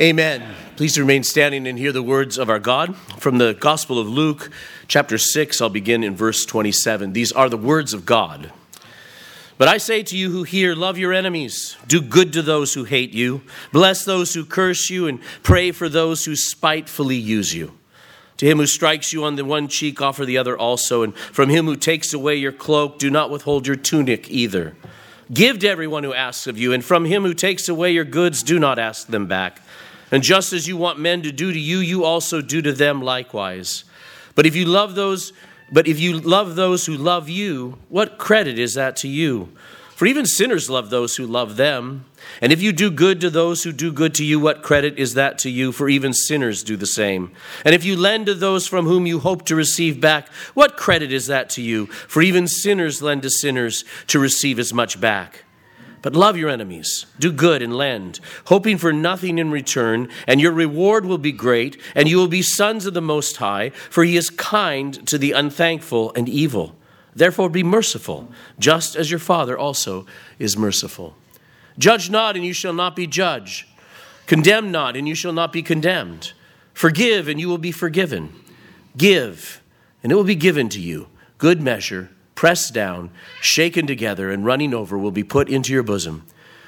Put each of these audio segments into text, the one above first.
Amen. Please remain standing and hear the words of our God. From the Gospel of Luke, chapter 6, I'll begin in verse 27. These are the words of God. But I say to you who hear, love your enemies, do good to those who hate you, bless those who curse you, and pray for those who spitefully use you. To him who strikes you on the one cheek, offer the other also, and from him who takes away your cloak, do not withhold your tunic either. Give to everyone who asks of you, and from him who takes away your goods, do not ask them back. And just as you want men to do to you, you also do to them likewise. But if you love those, but if you love those who love you, what credit is that to you? For even sinners love those who love them. And if you do good to those who do good to you, what credit is that to you? For even sinners do the same. And if you lend to those from whom you hope to receive back, what credit is that to you? For even sinners lend to sinners to receive as much back. But love your enemies, do good and lend, hoping for nothing in return, and your reward will be great, and you will be sons of the Most High, for he is kind to the unthankful and evil. Therefore be merciful, just as your Father also is merciful. Judge not, and you shall not be judged. Condemn not, and you shall not be condemned. Forgive, and you will be forgiven. Give, and it will be given to you. Good measure pressed down, shaken together, and running over, will be put into your bosom.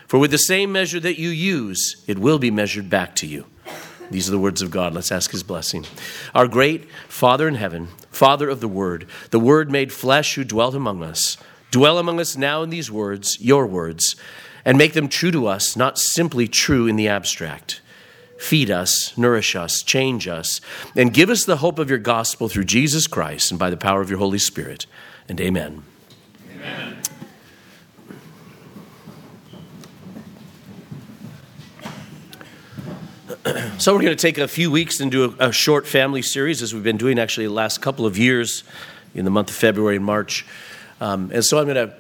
For with the same measure that you use, it will be measured back to you. These are the words of God. Let's ask his blessing. Our great Father in heaven, Father of the Word, the Word made flesh who dwelt among us, dwell among us now in these words, your words, and make them true to us, not simply true in the abstract. Feed us, nourish us, change us, and give us the hope of your gospel through Jesus Christ and by the power of your Holy Spirit and amen. Amen. So, we're going to take a few weeks and do a, a, short family series, as we've been doing actually the last couple of years in the month of February and March. Um, and so, I'm going to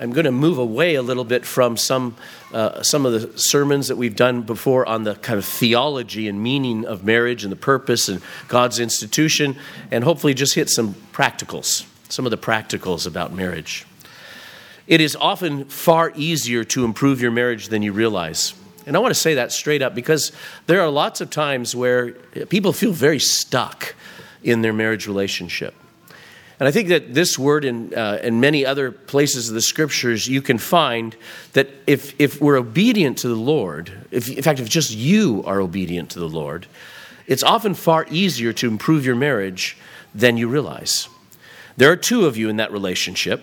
I'm going to move away a little bit from some, uh, some of the sermons that we've done before on the kind of theology and meaning of marriage and the purpose and God's institution, and hopefully just hit some practicals some of the practicals about marriage. It is often far easier to improve your marriage than you realize. And I want to say that straight up because there are lots of times where people feel very stuck in their marriage relationship. And I think that this word and, uh, many other places of the scriptures, you can find that if, if we're obedient to the Lord, if, in fact, if just you are obedient to the Lord, it's often far easier to improve your marriage than you realize. There are two of you in that relationship,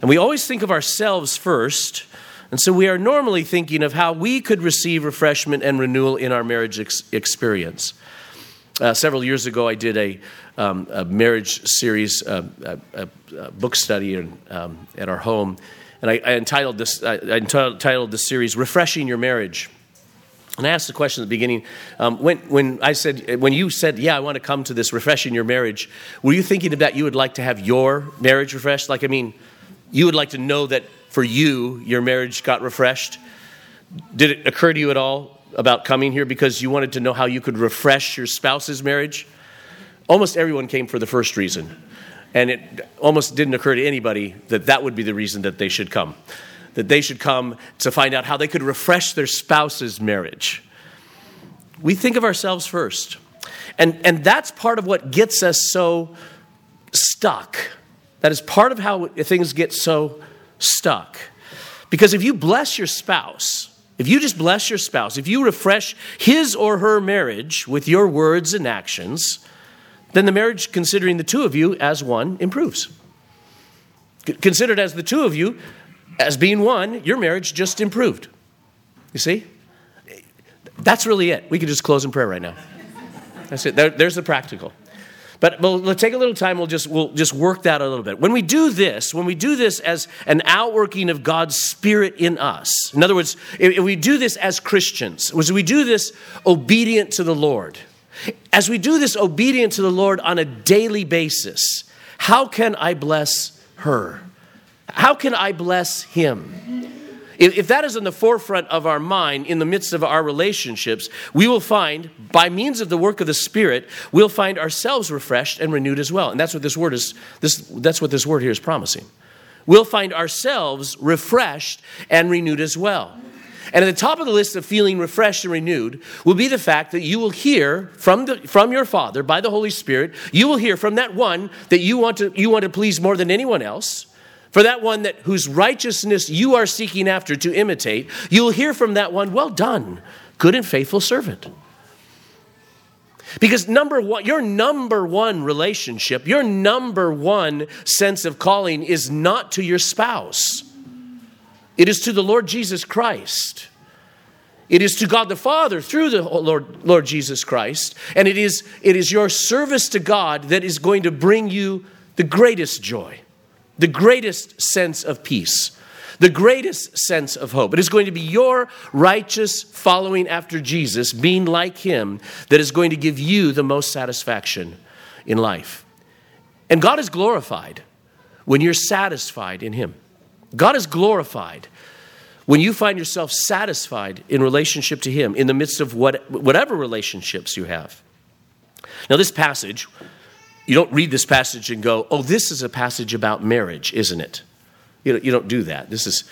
and we always think of ourselves first. And so we are normally thinking of how we could receive refreshment and renewal in our marriage ex- experience. Uh, several years ago, I did a, um, a marriage series, uh, a, a, book study in, um, at our home, and I, I entitled this. I entitled the series "Refreshing Your Marriage." And I asked the question at the beginning um, when, when I said, when you said, yeah, I want to come to this refreshing your marriage, were you thinking that you would like to have your marriage refreshed? Like, I mean, you would like to know that for you, your marriage got refreshed? Did it occur to you at all about coming here because you wanted to know how you could refresh your spouse's marriage? Almost everyone came for the first reason. And it almost didn't occur to anybody that that would be the reason that they should come that they should come to find out how they could refresh their spouse's marriage. We think of ourselves first. And, and that's part of what gets us so stuck. That is part of how things get so stuck. Because if you bless your spouse, if you just bless your spouse, if you refresh his or her marriage with your words and actions, then the marriage, considering the two of you as one, improves. Considered as the two of you, as being one, your marriage just improved. You see? That's really it. We could just close in prayer right now. That's it. There, there's the practical. But we'll, we'll, take a little time. We'll just, we'll just work that a little bit. When we do this, when we do this as an outworking of God's Spirit in us, in other words, if, if we do this as Christians, as we do this obedient to the Lord, as we do this obedient to the Lord on a daily basis, how can I bless her? How can I bless him? If that is in the forefront of our mind in the midst of our relationships, we will find, by means of the work of the Spirit, we'll find ourselves refreshed and renewed as well. And that's what this word is, this, that's what this word here is promising. We'll find ourselves refreshed and renewed as well. And at the top of the list of feeling refreshed and renewed will be the fact that you will hear from, the, from your Father by the Holy Spirit, you will hear from that one that you want, to, you want to please more than anyone else, for that one that whose righteousness you are seeking after to imitate, you will hear from that one, well done, good and faithful servant. Because number one, your number one relationship, your number one sense of calling is not to your spouse. It is to the Lord Jesus Christ. It is to God the Father through the Lord, Lord Jesus Christ. And it is, it is your service to God that is going to bring you the greatest joy, the greatest sense of peace the greatest sense of hope. It is going to be your righteous following after Jesus, being like him, that is going to give you the most satisfaction in life. And God is glorified when you're satisfied in him. God is glorified when you find yourself satisfied in relationship to him in the midst of what, whatever relationships you have. Now, this passage, you don't read this passage and go, oh, this is a passage about marriage, isn't it? You don't, you don't do that. This is,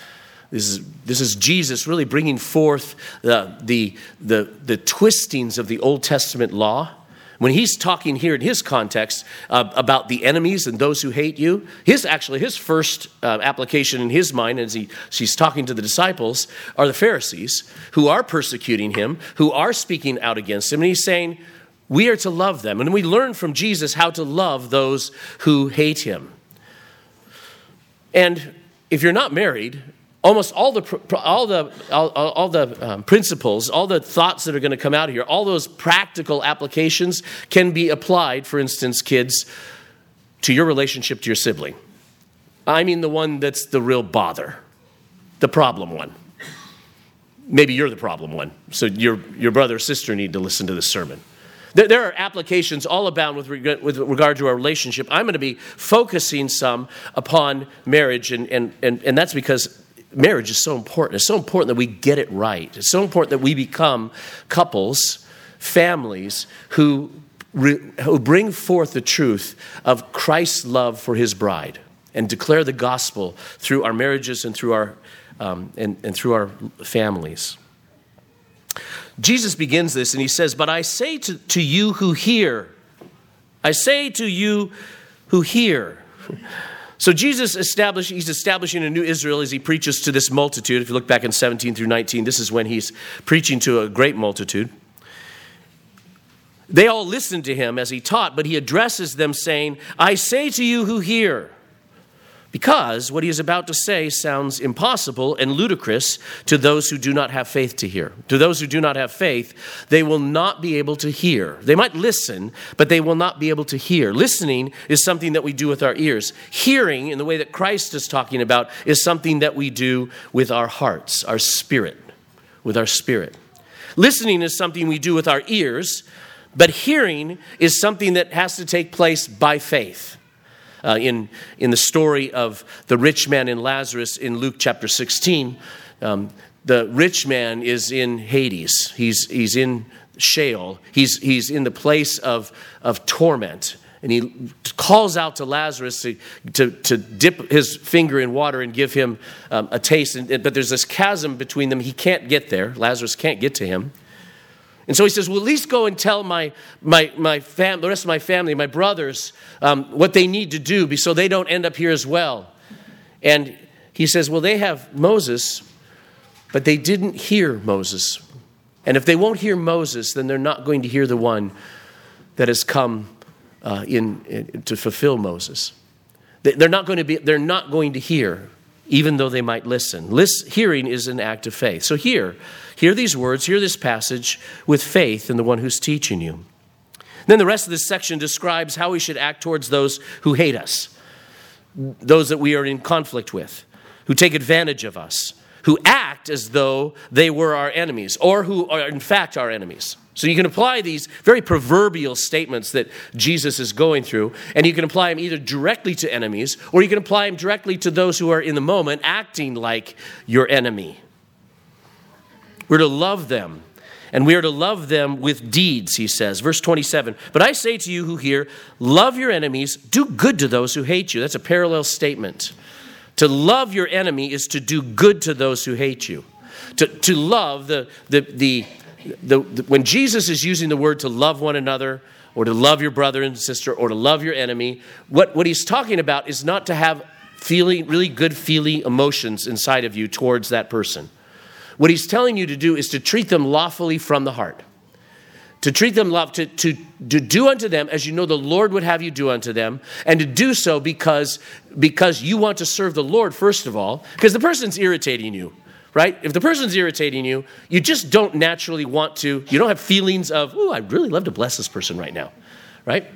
this is, this is Jesus really bringing forth the, the, the, the twistings of the Old Testament law. When he's talking here in his context uh, about the enemies and those who hate you, his actually his first uh, application in his mind as he, he's talking to the disciples are the Pharisees who are persecuting him, who are speaking out against him, and he's saying, we are to love them. And we learn from Jesus how to love those who hate him. And if you're not married, almost all the all the all, all the um, principles all the thoughts that are going to come out of here all those practical applications can be applied for instance kids to your relationship to your sibling i mean the one that's the real bother the problem one maybe you're the problem one so your your brother or sister need to listen to this sermon there, are applications all about with regard, with regard to our relationship. I'm going to be focusing some upon marriage, and, and, and, and that's because marriage is so important. It's so important that we get it right. It's so important that we become couples, families who, who bring forth the truth of Christ's love for his bride and declare the gospel through our marriages and through our, um, and, and through our families. Jesus begins this and he says, But I say to, to you who hear, I say to you who hear. So Jesus established, he's establishing a new Israel as he preaches to this multitude. If you look back in 17 through 19, this is when he's preaching to a great multitude. They all listened to him as he taught, but he addresses them saying, I say to you who hear, because what he is about to say sounds impossible and ludicrous to those who do not have faith to hear. To those who do not have faith, they will not be able to hear. They might listen, but they will not be able to hear. Listening is something that we do with our ears. Hearing, in the way that Christ is talking about, is something that we do with our hearts, our spirit, with our spirit. Listening is something we do with our ears, but hearing is something that has to take place by faith uh, in, in the story of the rich man and Lazarus in Luke chapter 16. Um, the rich man is in Hades, he's, he's in Sheol, he's, he's in the place of, of torment. And he calls out to Lazarus to, to, to dip his finger in water and give him um, a taste. And, but there's this chasm between them. He can't get there. Lazarus can't get to him. And so he says, Well, at least go and tell my, my, my fam- the rest of my family, my brothers, um, what they need to do so they don't end up here as well. And he says, Well, they have Moses, but they didn't hear Moses. And if they won't hear Moses, then they're not going to hear the one that has come uh, in, in, to fulfill Moses. They're not going to be, they're not going to hear, even though they might listen. List, hearing is an act of faith. So here, Hear these words, hear this passage with faith in the one who's teaching you. Then the rest of this section describes how we should act towards those who hate us, those that we are in conflict with, who take advantage of us, who act as though they were our enemies, or who are in fact our enemies. So you can apply these very proverbial statements that Jesus is going through, and you can apply them either directly to enemies, or you can apply them directly to those who are in the moment acting like your enemy. We're to love them. And we are to love them with deeds, he says. Verse 27 But I say to you who hear, love your enemies, do good to those who hate you. That's a parallel statement. To love your enemy is to do good to those who hate you. To, to love, the, the, the, the, when Jesus is using the word to love one another, or to love your brother and sister, or to love your enemy, what, what he's talking about is not to have feeling, really good feeling emotions inside of you towards that person. What he's telling you to do is to treat them lawfully from the heart to treat them love, to, to, to do unto them as you know the Lord would have you do unto them, and to do so because, because you want to serve the Lord, first of all, because the person's irritating you, right? If the person's irritating you, you just don't naturally want to, you don't have feelings of, oh, I'd really love to bless this person right now, right?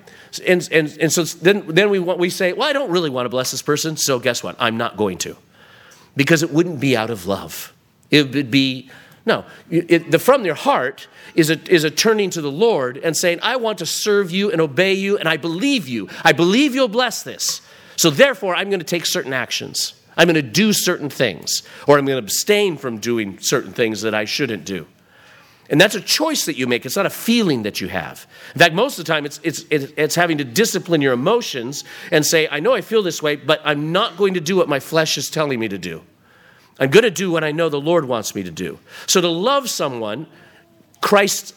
And, and, and so then, then we, want, we say, well, I don't really want to bless this person, so guess what? I'm not going to. Because it wouldn't be out of love. It would be no, it, the from your heart is a, is a turning to the Lord and saying, I want to serve you and obey you, and I believe you. I believe you'll bless this. So therefore, I'm going to take certain actions. I'm going to do certain things, or I'm going to abstain from doing certain things that I shouldn't do. And that's a choice that you make. It's not a feeling that you have. In fact, most of the time, it's, it's, it's having to discipline your emotions and say, I know I feel this way, but I'm not going to do what my flesh is telling me to do. I'm going to do what I know the Lord wants me to do. So to love someone, Christ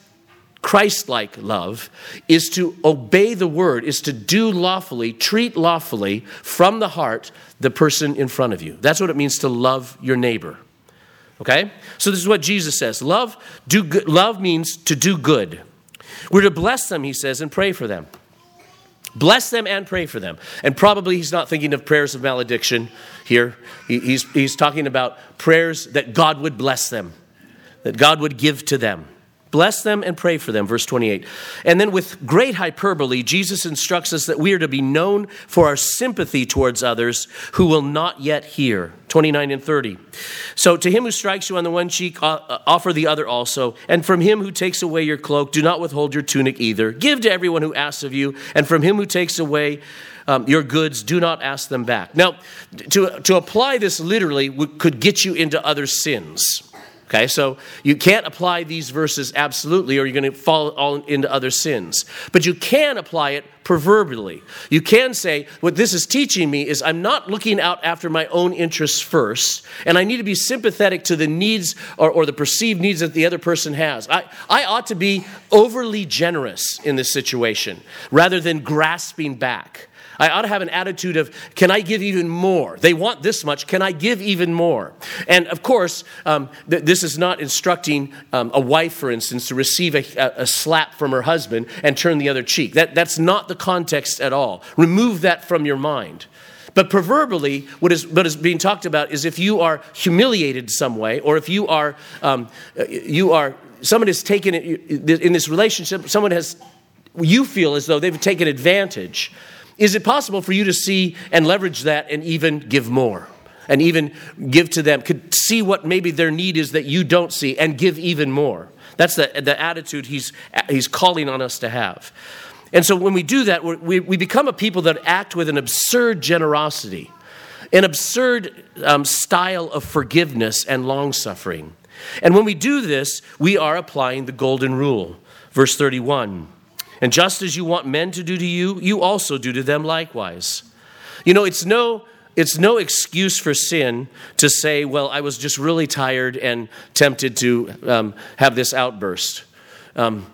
Christ-like love is to obey the word, is to do lawfully, treat lawfully from the heart the person in front of you. That's what it means to love your neighbor. Okay? So this is what Jesus says. Love do good, love means to do good. We're to bless them, he says, and pray for them. Bless them and pray for them. And probably he's not thinking of prayers of malediction here. He's, he's talking about prayers that God would bless them, that God would give to them. Bless them and pray for them, verse 28. And then, with great hyperbole, Jesus instructs us that we are to be known for our sympathy towards others who will not yet hear. 29 and 30. So, to him who strikes you on the one cheek, uh, offer the other also. And from him who takes away your cloak, do not withhold your tunic either. Give to everyone who asks of you. And from him who takes away um, your goods, do not ask them back. Now, to, to apply this literally could get you into other sins. Okay, so you can't apply these verses absolutely, or you're going to fall all into other sins. But you can apply it proverbially. You can say, what this is teaching me is I'm not looking out after my own interests first, and I need to be sympathetic to the needs or, or the perceived needs that the other person has. I, I ought to be overly generous in this situation rather than grasping back. I ought to have an attitude of, can I give even more? They want this much, can I give even more? And of course, um, th- this is not instructing um, a wife, for instance, to receive a, a, slap from her husband and turn the other cheek. That, that's not the context at all. Remove that from your mind. But proverbially, what is, what is being talked about is if you are humiliated some way, or if you are, um, you are, someone has taken it in this relationship, someone has, you feel as though they've taken advantage is it possible for you to see and leverage that and even give more? And even give to them, could see what maybe their need is that you don't see and give even more. That's the, the attitude he's, he's calling on us to have. And so when we do that, we, we become a people that act with an absurd generosity, an absurd um, style of forgiveness and long suffering. And when we do this, we are applying the golden rule. Verse 31 and just as you want men to do to you, you also do to them likewise. You know, it's no it's no excuse for sin to say, well, I was just really tired and tempted to um, have this outburst. Um,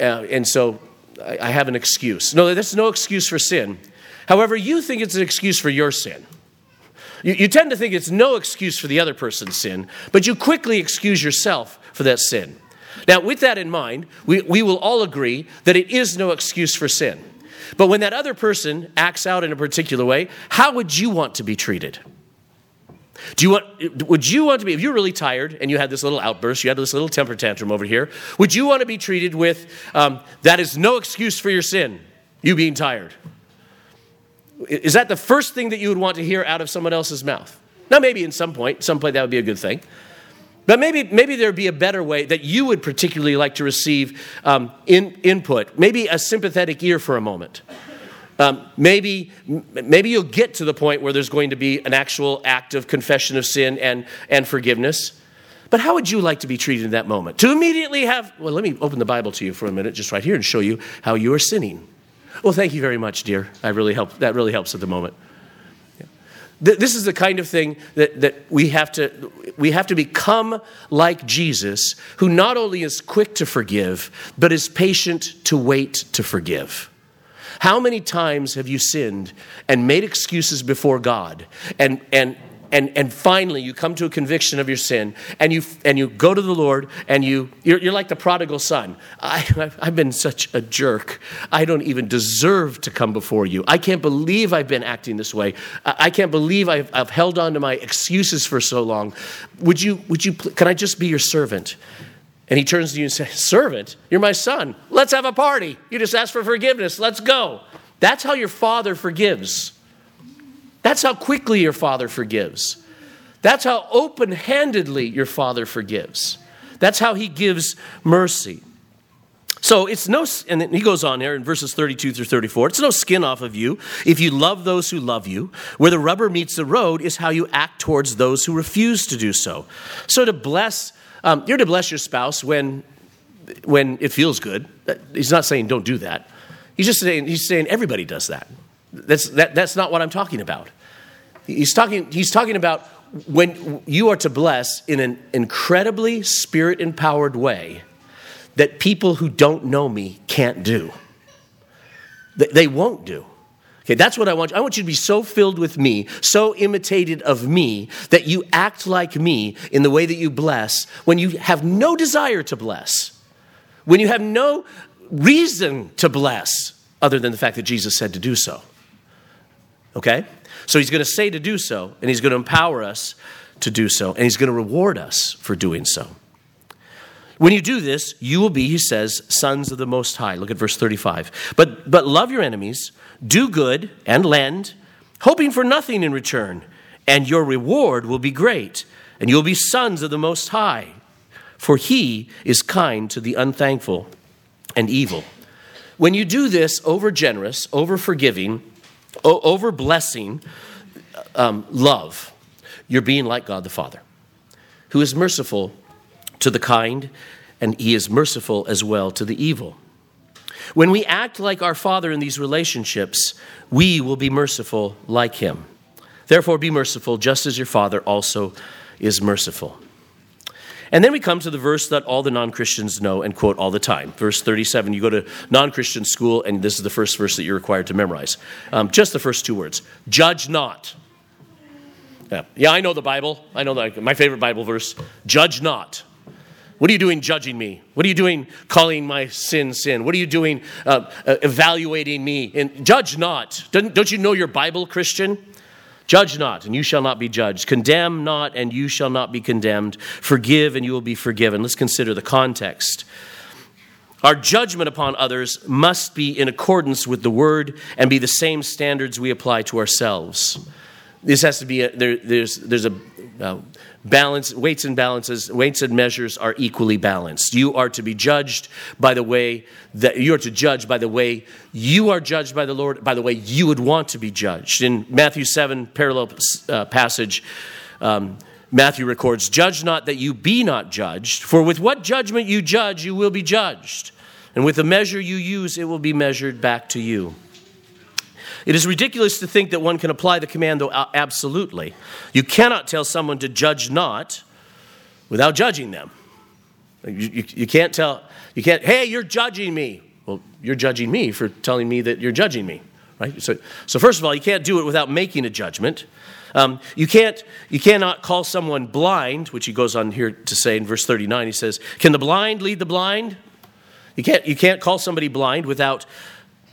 uh, and so I, I have an excuse. No, that's no excuse for sin. However, you think it's an excuse for your sin. You, you tend to think it's no excuse for the other person's sin, but you quickly excuse yourself for that sin. Now, with that in mind, we, we will all agree that it is no excuse for sin. But when that other person acts out in a particular way, how would you want to be treated? Do you want, would you want to be, if you're really tired and you had this little outburst, you had this little temper tantrum over here, would you want to be treated with, um, that is no excuse for your sin, you being tired? Is that the first thing that you would want to hear out of someone else's mouth? Now, maybe in some point, some point that would be a good thing. But maybe, maybe there'd be a better way that you would particularly like to receive um, in, input, maybe a sympathetic ear for a moment. Um, maybe, maybe you'll get to the point where there's going to be an actual act of confession of sin and, and forgiveness. But how would you like to be treated in that moment? To immediately have, well, let me open the Bible to you for a minute, just right here, and show you how you are sinning. Well, thank you very much, dear. I really help, that really helps at the moment. This is the kind of thing that, that we, have to, we have to become like Jesus, who not only is quick to forgive, but is patient to wait to forgive. How many times have you sinned and made excuses before God and, and, and, and finally you come to a conviction of your sin and you, and you go to the Lord and you, you're, you're like the prodigal son. I, I've been such a jerk. I don't even deserve to come before you. I can't believe I've been acting this way. I can't believe I've, I've held on to my excuses for so long. Would you, would you, can I just be your servant? And he turns to you and says, Servant, you're my son. Let's have a party. You just ask for forgiveness. Let's go. That's how your father forgives. That's how quickly your father forgives. That's how open handedly your father forgives. That's how he gives mercy. So it's no, and he goes on here in verses 32 through 34. It's no skin off of you if you love those who love you. Where the rubber meets the road is how you act towards those who refuse to do so. So to bless, um, you're to bless your spouse when, when it feels good. He's not saying don't do that. He's just saying, he's saying everybody does that. That's, that, that's not what I'm talking about. He's talking, he's talking about when you are to bless in an incredibly spirit empowered way that people who don't know me can't do. They won't do. Okay, that's what I want. I want you to be so filled with me, so imitated of me, that you act like me in the way that you bless when you have no desire to bless, when you have no reason to bless other than the fact that Jesus said to do so. Okay? So he's going to say to do so, and he's going to empower us to do so, and he's going to reward us for doing so. When you do this, you will be, he says, sons of the Most High. Look at verse 35. But, but love your enemies, do good, and lend, hoping for nothing in return, and your reward will be great, and you'll be sons of the Most High. For he is kind to the unthankful and evil. When you do this, over generous, over forgiving, over blessing um, love, you're being like God the Father, who is merciful to the kind, and he is merciful as well to the evil. When we act like our Father in these relationships, we will be merciful like him. Therefore, be merciful, just as your Father also is merciful. And then we come to the verse that all the non Christians know and quote all the time. Verse 37. You go to non Christian school, and this is the first verse that you're required to memorize. Um, just the first two words Judge not. Yeah. yeah, I know the Bible. I know my favorite Bible verse Judge not. What are you doing judging me? What are you doing calling my sin sin? What are you doing uh, uh, evaluating me? And judge not. Don't, don't you know your Bible, Christian? Judge not, and you shall not be judged. Condemn not, and you shall not be condemned. Forgive, and you will be forgiven. Let's consider the context. Our judgment upon others must be in accordance with the word and be the same standards we apply to ourselves. This has to be, a, there, there's, there's a uh, balance, weights and balances, weights and measures are equally balanced. You are to be judged by the way that you are to judge by the way you are judged by the Lord, by the way you would want to be judged. In Matthew 7, parallel uh, passage, um, Matthew records, Judge not that you be not judged, for with what judgment you judge, you will be judged. And with the measure you use, it will be measured back to you. It is ridiculous to think that one can apply the command, though, absolutely. You cannot tell someone to judge not without judging them. You, you, you, can't tell, you can't, hey, you're judging me. Well, you're judging me for telling me that you're judging me, right? So, so first of all, you can't do it without making a judgment. Um, you, can't, you cannot call someone blind, which he goes on here to say in verse 39. He says, Can the blind lead the blind? You can't, you can't call somebody blind without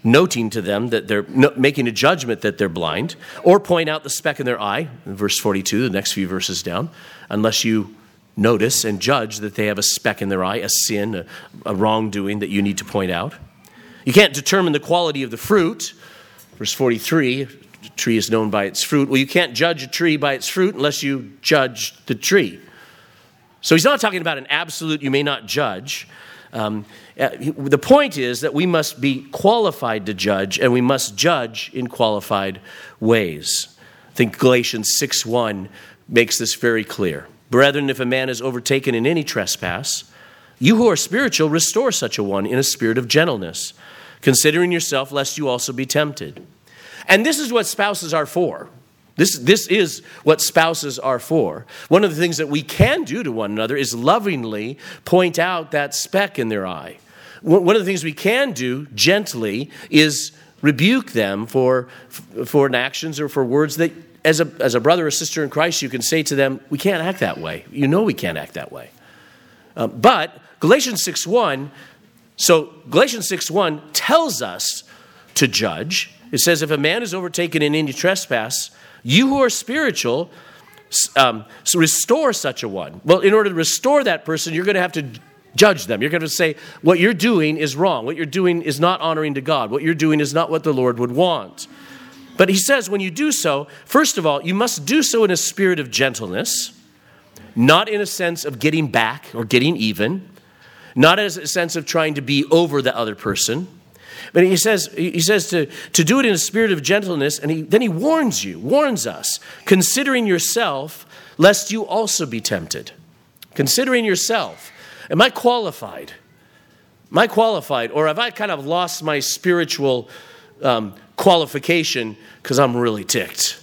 noting to them that they're making a judgment that they're blind, or point out the speck in their eye, in verse 42, the next few verses down, unless you notice and judge that they have a speck in their eye, a sin, a, a wrongdoing that you need to point out. You can't determine the quality of the fruit. Verse 43, a tree is known by its fruit. Well, you can't judge a tree by its fruit unless you judge the tree. So he's not talking about an absolute you may not judge. Um, uh, the point is that we must be qualified to judge, and we must judge in qualified ways. I think Galatians 6 1 makes this very clear. Brethren, if a man is overtaken in any trespass, you who are spiritual, restore such a one in a spirit of gentleness, considering yourself, lest you also be tempted. And this is what spouses are for. This, this is what spouses are for. One of the things that we can do to one another is lovingly point out that speck in their eye. One of the things we can do gently is rebuke them for, for actions or for words that, as a, as a brother or sister in Christ, you can say to them, We can't act that way. You know we can't act that way. Um, but Galatians 6 1, so Galatians 6 1 tells us to judge. It says, If a man is overtaken in any trespass, you who are spiritual, um, so restore such a one. Well, in order to restore that person, you're going to have to judge them. You're going to say, what you're doing is wrong. What you're doing is not honoring to God. What you're doing is not what the Lord would want. But he says, when you do so, first of all, you must do so in a spirit of gentleness, not in a sense of getting back or getting even, not as a sense of trying to be over the other person. But he says, he says to, to do it in a spirit of gentleness, and he, then he warns you, warns us, considering yourself, lest you also be tempted. Considering yourself. Am I qualified? Am I qualified? Or have I kind of lost my spiritual um, qualification because I'm really ticked?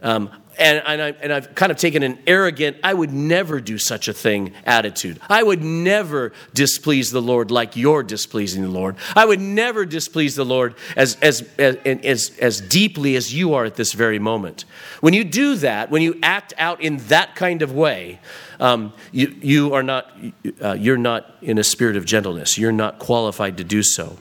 Um, and, and, I, and I've kind of taken an arrogant, I would never do such a thing attitude. I would never displease the Lord like you're displeasing the Lord. I would never displease the Lord as, as, as, as, as deeply as you are at this very moment. When you do that, when you act out in that kind of way, um, you, you are not, uh, you're not in a spirit of gentleness. You're not qualified to do so.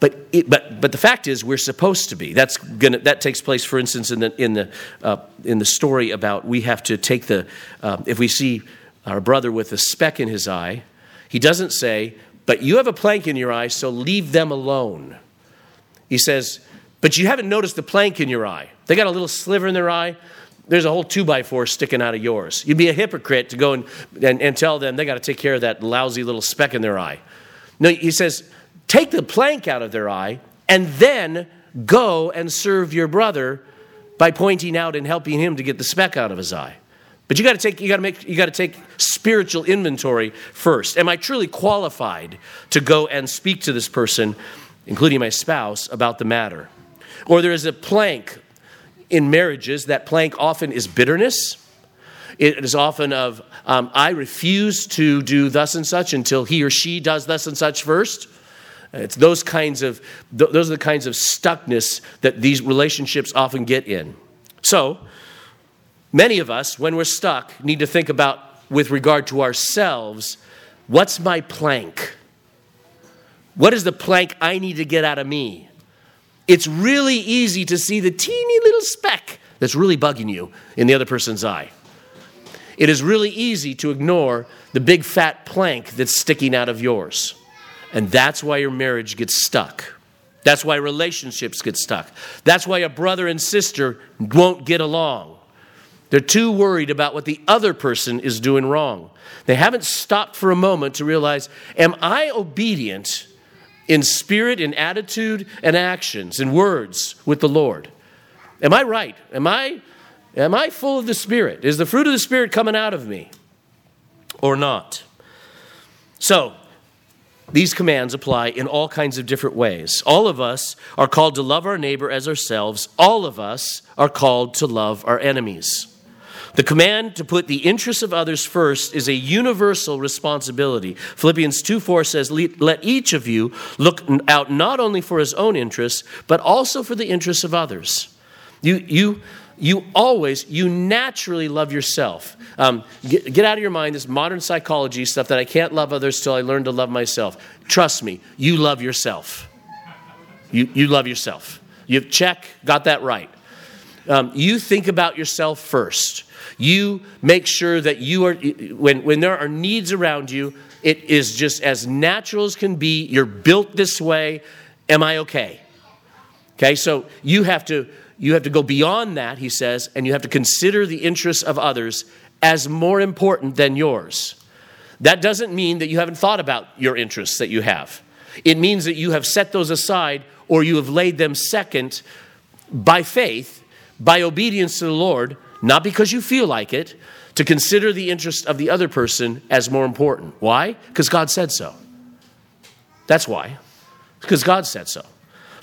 But, it, but, but the fact is, we're supposed to be. That's gonna, that takes place, for instance, in the, in, the, uh, in the story about we have to take the, uh, if we see our brother with a speck in his eye, he doesn't say, but you have a plank in your eye, so leave them alone. He says, but you haven't noticed the plank in your eye. They got a little sliver in their eye. There's a whole two by four sticking out of yours. You'd be a hypocrite to go and, and, and tell them they got to take care of that lousy little speck in their eye. No, he says, take the plank out of their eye, and then go and serve your brother by pointing out and helping him to get the speck out of his eye. But you got to take you got to make you got to take spiritual inventory first. Am I truly qualified to go and speak to this person, including my spouse, about the matter? Or there is a plank in marriages. That plank often is bitterness. It is often of um, I refuse to do thus and such until he or she does thus and such first. It's those kinds of those are the kinds of stuckness that these relationships often get in. So, many of us when we're stuck need to think about with regard to ourselves, what's my plank? What is the plank I need to get out of me? It's really easy to see the teeny little speck that's really bugging you in the other person's eye. It is really easy to ignore the big fat plank that's sticking out of yours. And that's why your marriage gets stuck. That's why relationships get stuck. That's why a brother and sister won't get along. They're too worried about what the other person is doing wrong. They haven't stopped for a moment to realize Am I obedient in spirit, in attitude, and actions, in words with the Lord? Am I right? Am I, am I full of the Spirit? Is the fruit of the Spirit coming out of me or not? So, these commands apply in all kinds of different ways. All of us are called to love our neighbor as ourselves. All of us are called to love our enemies. The command to put the interests of others first is a universal responsibility. Philippians 2 4 says, Let each of you look out not only for his own interests, but also for the interests of others. You, you, you always, you naturally love yourself. Um, get, get, out of your mind this modern psychology stuff that I can't love others till I learn to love myself. Trust me, you love yourself. You, you love yourself. You've check, got that right. Um, you think about yourself first. You make sure that you are, when, when there are needs around you, it is just as natural as can be. You're built this way. Am I okay? Okay, so you have to you have to go beyond that, he says, and you have to consider the interests of others as more important than yours. That doesn't mean that you haven't thought about your interests that you have. It means that you have set those aside or you have laid them second by faith, by obedience to the Lord, not because you feel like it, to consider the interest of the other person as more important. Why? Because God said so. That's why. Because God said so.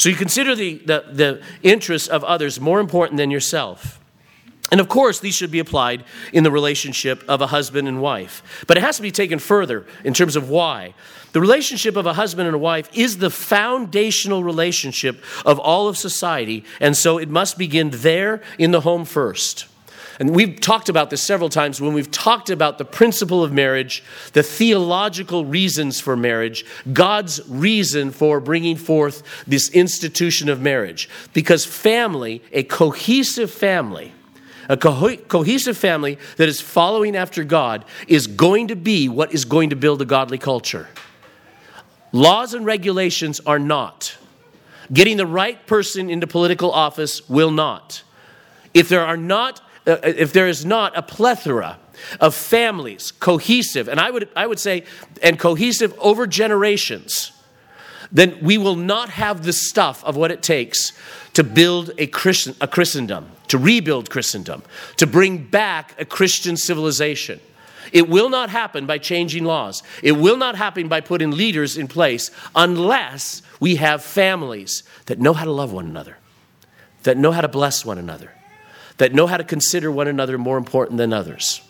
So you consider the, the, the interests of others more important than yourself. And of course, these should be applied in the relationship of a husband and wife. But it has to be taken further in terms of why. The relationship of a husband and a wife is the foundational relationship of all of society, and so it must begin there in the home first. And we've talked about this several times when we've talked about the principle of marriage, the theological reasons for marriage, God's reason for bringing forth this institution of marriage. Because family, a cohesive family, a co- cohesive family that is following after God, is going to be what is going to build a godly culture. Laws and regulations are not. Getting the right person into political office will not. If there are not uh, if there is not a plethora of families cohesive and I would I would say and cohesive over generations then we will not have the stuff of what it takes to build a Christian a Christendom, to rebuild Christendom, to bring back a Christian civilization. It will not happen by changing laws. It will not happen by putting leaders in place unless we have families that know how to love one another, that know how to bless one another, that know how to consider one another more important than others.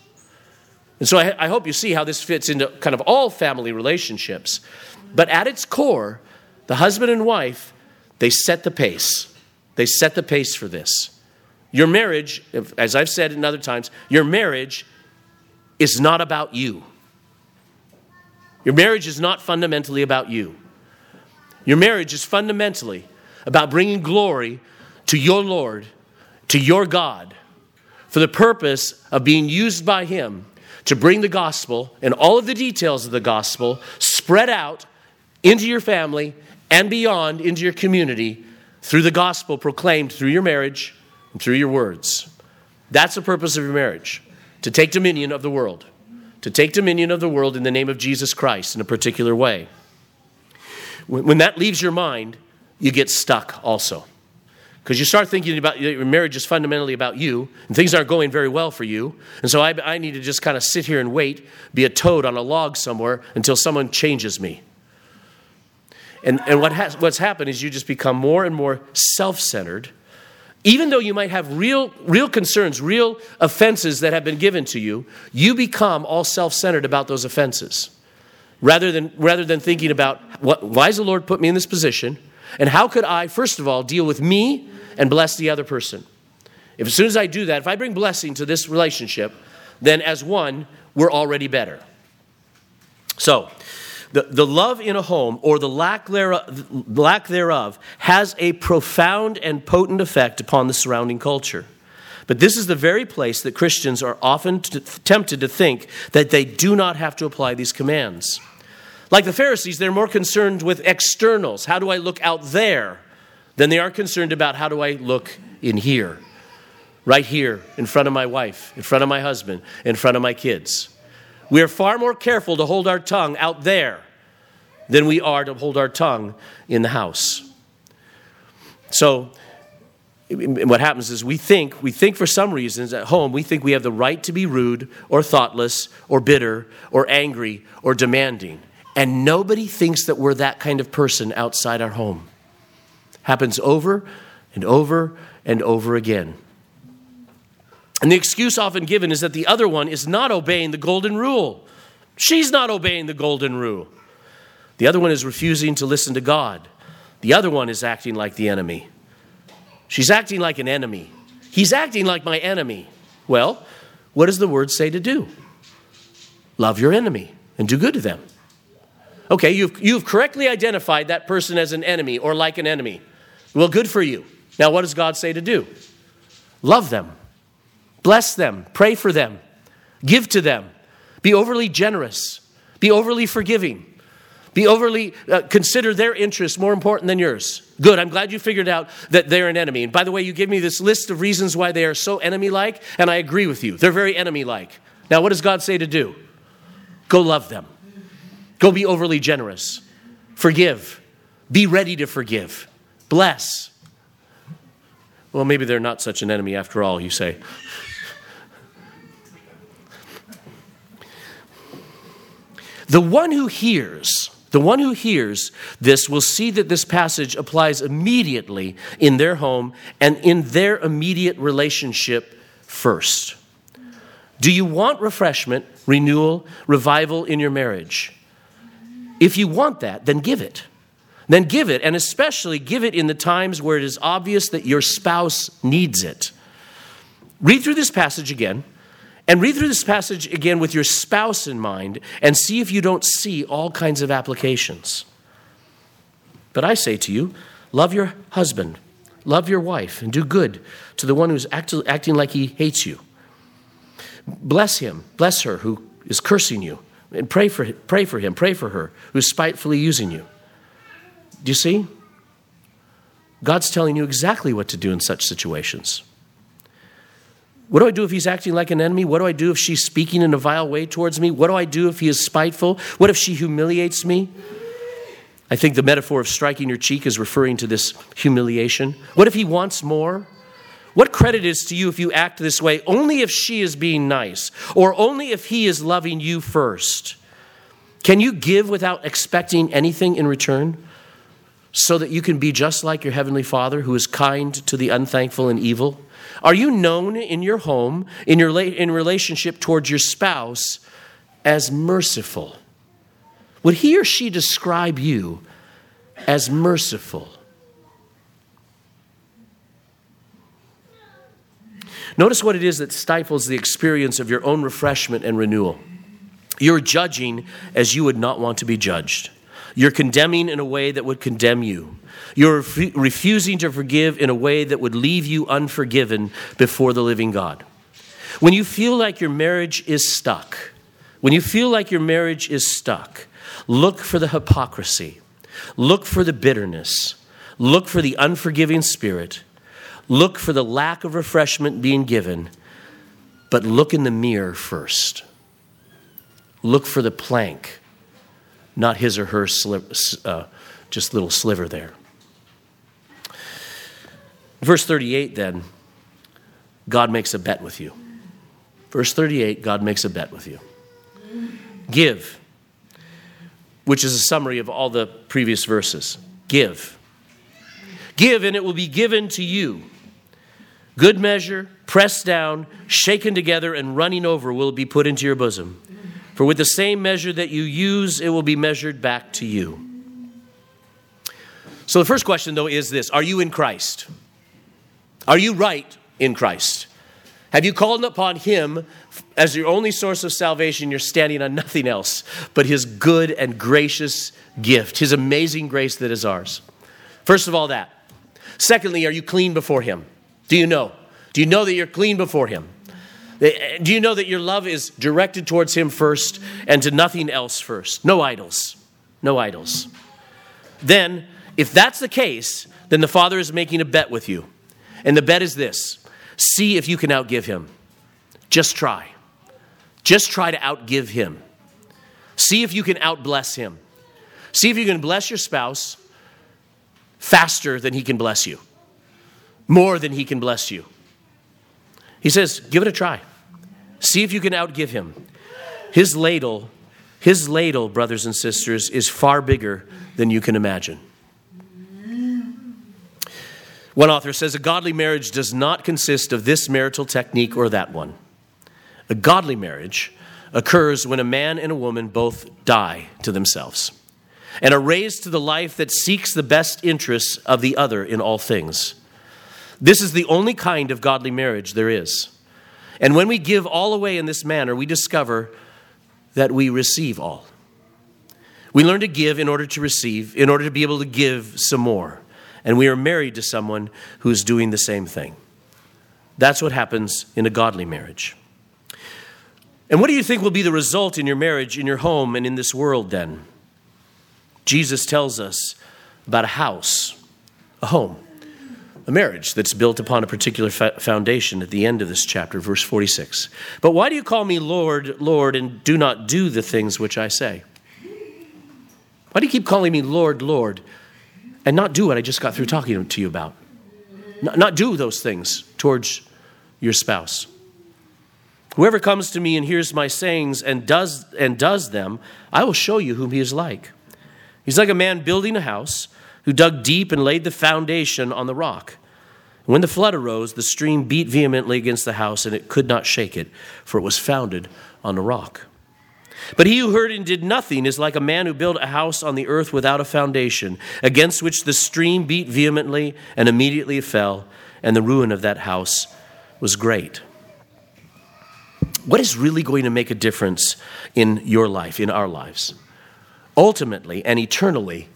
And so I, I hope you see how this fits into kind of all family relationships. But at its core, the husband and wife, they set the pace. They set the pace for this. Your marriage, as I've said in other times, your marriage is not about you. Your marriage is not fundamentally about you. Your marriage is fundamentally about bringing glory to your Lord, to your God, for the purpose of being used by Him to bring the gospel and all of the details of the gospel spread out into your family and beyond into your community through the gospel proclaimed through your marriage and through your words. That's the purpose of your marriage to take dominion of the world, to take dominion of the world in the name of Jesus Christ in a particular way. When that leaves your mind, you get stuck also. Because you start thinking about your marriage is fundamentally about you, and things aren't going very well for you. And so I, I need to just kind of sit here and wait, be a toad on a log somewhere until someone changes me. And, and what has, what's happened is you just become more and more self centered even though you might have real, real concerns, real offenses that have been given to you, you become all self centered about those offenses. Rather than, rather than thinking about what, why has the Lord put me in this position? And how could I, first of all, deal with me and bless the other person? If as soon as I do that, if I bring blessing to this relationship, then as one, we're already better. So, the, the love in a home or the lack thereof, lack thereof has a profound and potent effect upon the surrounding culture. But this is the very place that Christians are often t- tempted to think that they do not have to apply these commands. Like the Pharisees, they're more concerned with externals. How do I look out there? Than they are concerned about how do I look in here, right here, in front of my wife, in front of my husband, in front of my kids. We are far more careful to hold our tongue out there than we are to hold our tongue in the house. So, what happens is we think, we think for some reasons at home, we think we have the right to be rude or thoughtless or bitter or angry or demanding. And nobody thinks that we're that kind of person outside our home. Happens over and over and over again. And the excuse often given is that the other one is not obeying the golden rule. She's not obeying the golden rule. The other one is refusing to listen to God. The other one is acting like the enemy. She's acting like an enemy. He's acting like my enemy. Well, what does the word say to do? Love your enemy and do good to them. Okay, you've, you've correctly identified that person as an enemy or like an enemy. Well, good for you. Now, what does God say to do? Love them Bless them, pray for them, give to them, be overly generous, be overly forgiving, be overly, uh, consider their interests more important than yours. Good, I'm glad you figured out that they're an enemy. And by the way, you give me this list of reasons why they are so enemy like, and I agree with you. They're very enemy like. Now, what does God say to do? Go love them, go be overly generous, forgive, be ready to forgive, bless. Well, maybe they're not such an enemy after all, you say. The one who hears, the one who hears this will see that this passage applies immediately in their home and in their immediate relationship first. Do you want refreshment, renewal, revival in your marriage? If you want that, then give it. Then give it, and especially give it in the times where it is obvious that your spouse needs it. Read through this passage again, and read through this passage again with your spouse in mind, and see if you don't see all kinds of applications. But I say to you, love your husband, love your wife, and do good to the one who's act- acting like he hates you. Bless him, bless her who is cursing you, and pray for, pray for him, pray for her who's spitefully using you. Do you see? God's telling you exactly what to do in such situations. What do I do if he's acting like an enemy? What do I do if she's speaking in a vile way towards me? What do I do if he is spiteful? What if she humiliates me? I think the metaphor of striking your cheek is referring to this humiliation. What if he wants more? What credit is to you if you act this way only if she is being nice or only if he is loving you first? Can you give without expecting anything in return so that you can be just like your heavenly Father who is kind to the unthankful and evil? Are you known in your home, in your in relationship towards your spouse, as merciful? Would he or she describe you as merciful? Notice what it is that stifles the experience of your own refreshment and renewal. You're judging as you would not want to be judged. You're condemning in a way that would condemn you. You're refusing to forgive in a way that would leave you unforgiven before the living God. When you feel like your marriage is stuck, when you feel like your marriage is stuck, look for the hypocrisy, look for the bitterness, look for the unforgiving spirit, look for the lack of refreshment being given, but look in the mirror first. Look for the plank, not his or her uh, just little sliver there. Verse 38 then, God makes a bet with you. Verse 38, God makes a bet with you. Give, which is a summary of all the previous verses. Give. Give, and it will be given to you. Good measure, pressed down, shaken together, and running over will be put into your bosom. For with the same measure that you use, it will be measured back to you. So the first question, though, is this Are you in Christ? Are you right in Christ? Have you called upon Him as your only source of salvation? You're standing on nothing else but His good and gracious gift, His amazing grace that is ours. First of all, that. Secondly, are you clean before Him? Do you know? Do you know that you're clean before Him? Eh, do you know that your love is directed towards Him first and to nothing else first? No idols. No idols. Then, if that's the case, then the Father is making a bet with you. And the bet is this see if you can outgive Him. Just try. Just try to outgive Him. See if you can outbless Him. See if you can bless your spouse faster than He can bless you, more than He can bless you. He says, give it a try. See if you can outgive Him. His ladle, His ladle, brothers and sisters, is far bigger than you can imagine. One author says a godly marriage does not consist of this marital technique or that one. A godly marriage occurs when a man and a woman both die to themselves and are raised to the life that seeks the best interests of the other in all things. This is the only kind of godly marriage there is. And when we give all away in this manner, we discover that we receive all. We learn to give in order to receive, in order to be able to give some more and we are married to someone who's doing the same thing. That's what happens in a godly marriage. And what do you think will be the result in your marriage, in your home, and in this world then? Jesus tells us about a house, a home, a marriage that's built upon a particular foundation at the end of this chapter, verse 46. But why do you call me Lord, Lord, and do not do the things which I say? Why do you keep calling me Lord, Lord? and not do what I just got through talking to you about. Not, not do those things towards your spouse. Whoever comes to me and hears my sayings and does and does them, I will show you whom he is like. He's like a man building a house who dug deep and laid the foundation on the rock. When the flood arose, the stream beat vehemently against the house, and it could not shake it, for it was founded on a rock. But he who heard and did nothing is like a man who built a house on the earth without a foundation, against which the stream beat vehemently, and immediately fell, and the ruin of that house was great. What is really going to make a difference in your life, in our lives? Ultimately and eternally,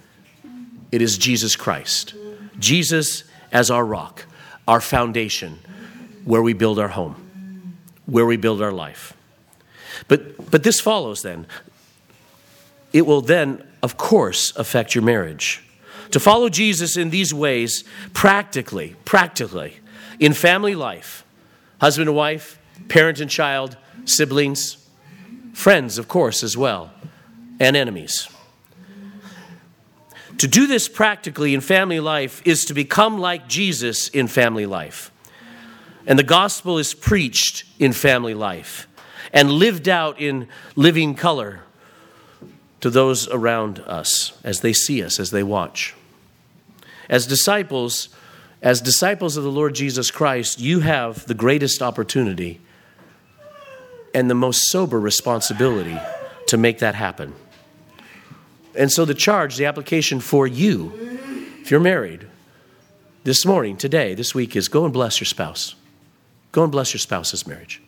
it is Jesus Christ. Jesus as our rock our foundation, where we build our home, where we build our life. But, but this follows then. It will then, of course, affect your marriage. To follow Jesus in these ways, practically, practically, in family life, husband and wife, parent and child, siblings, friends, of course, as well, and enemies. To do this practically in family life is to become like Jesus in family life. And the gospel is preached in family life and lived out in living color to those around us as they see us, as they watch. As disciples, as disciples of the Lord Jesus Christ, you have the greatest opportunity and the most sober responsibility to make that happen. And so the charge, the application for you, if you're married, this morning, today, this week is go and bless your spouse. Go and bless your spouse's marriage.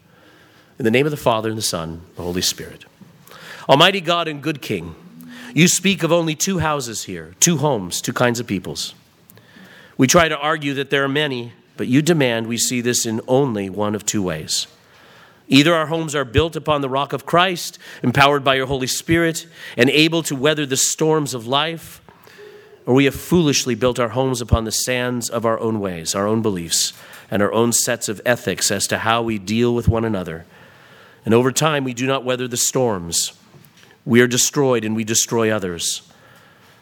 In the name of the Father, and the Son, and the Holy Spirit. Almighty God and good King, you speak of only two houses here, two homes, two kinds of peoples. We try to argue that there are many, but you demand we see this in only one of two ways. Either our homes are built upon the rock of Christ, empowered by your Holy Spirit, and able to weather the storms of life, or we have foolishly built our homes upon the sands of our own ways, our own beliefs, and our own sets of ethics as to how we deal with one another. And over time, we do not weather the storms. We are destroyed and we destroy others.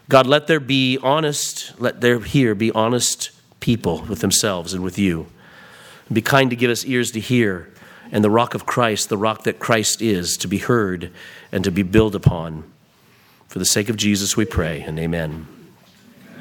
God, let there be honest, let there here be honest people with themselves and with you. And be kind to give us ears to hear and the rock of Christ, the rock that Christ is, to be heard and to be built upon. For the sake of Jesus, we pray, and amen.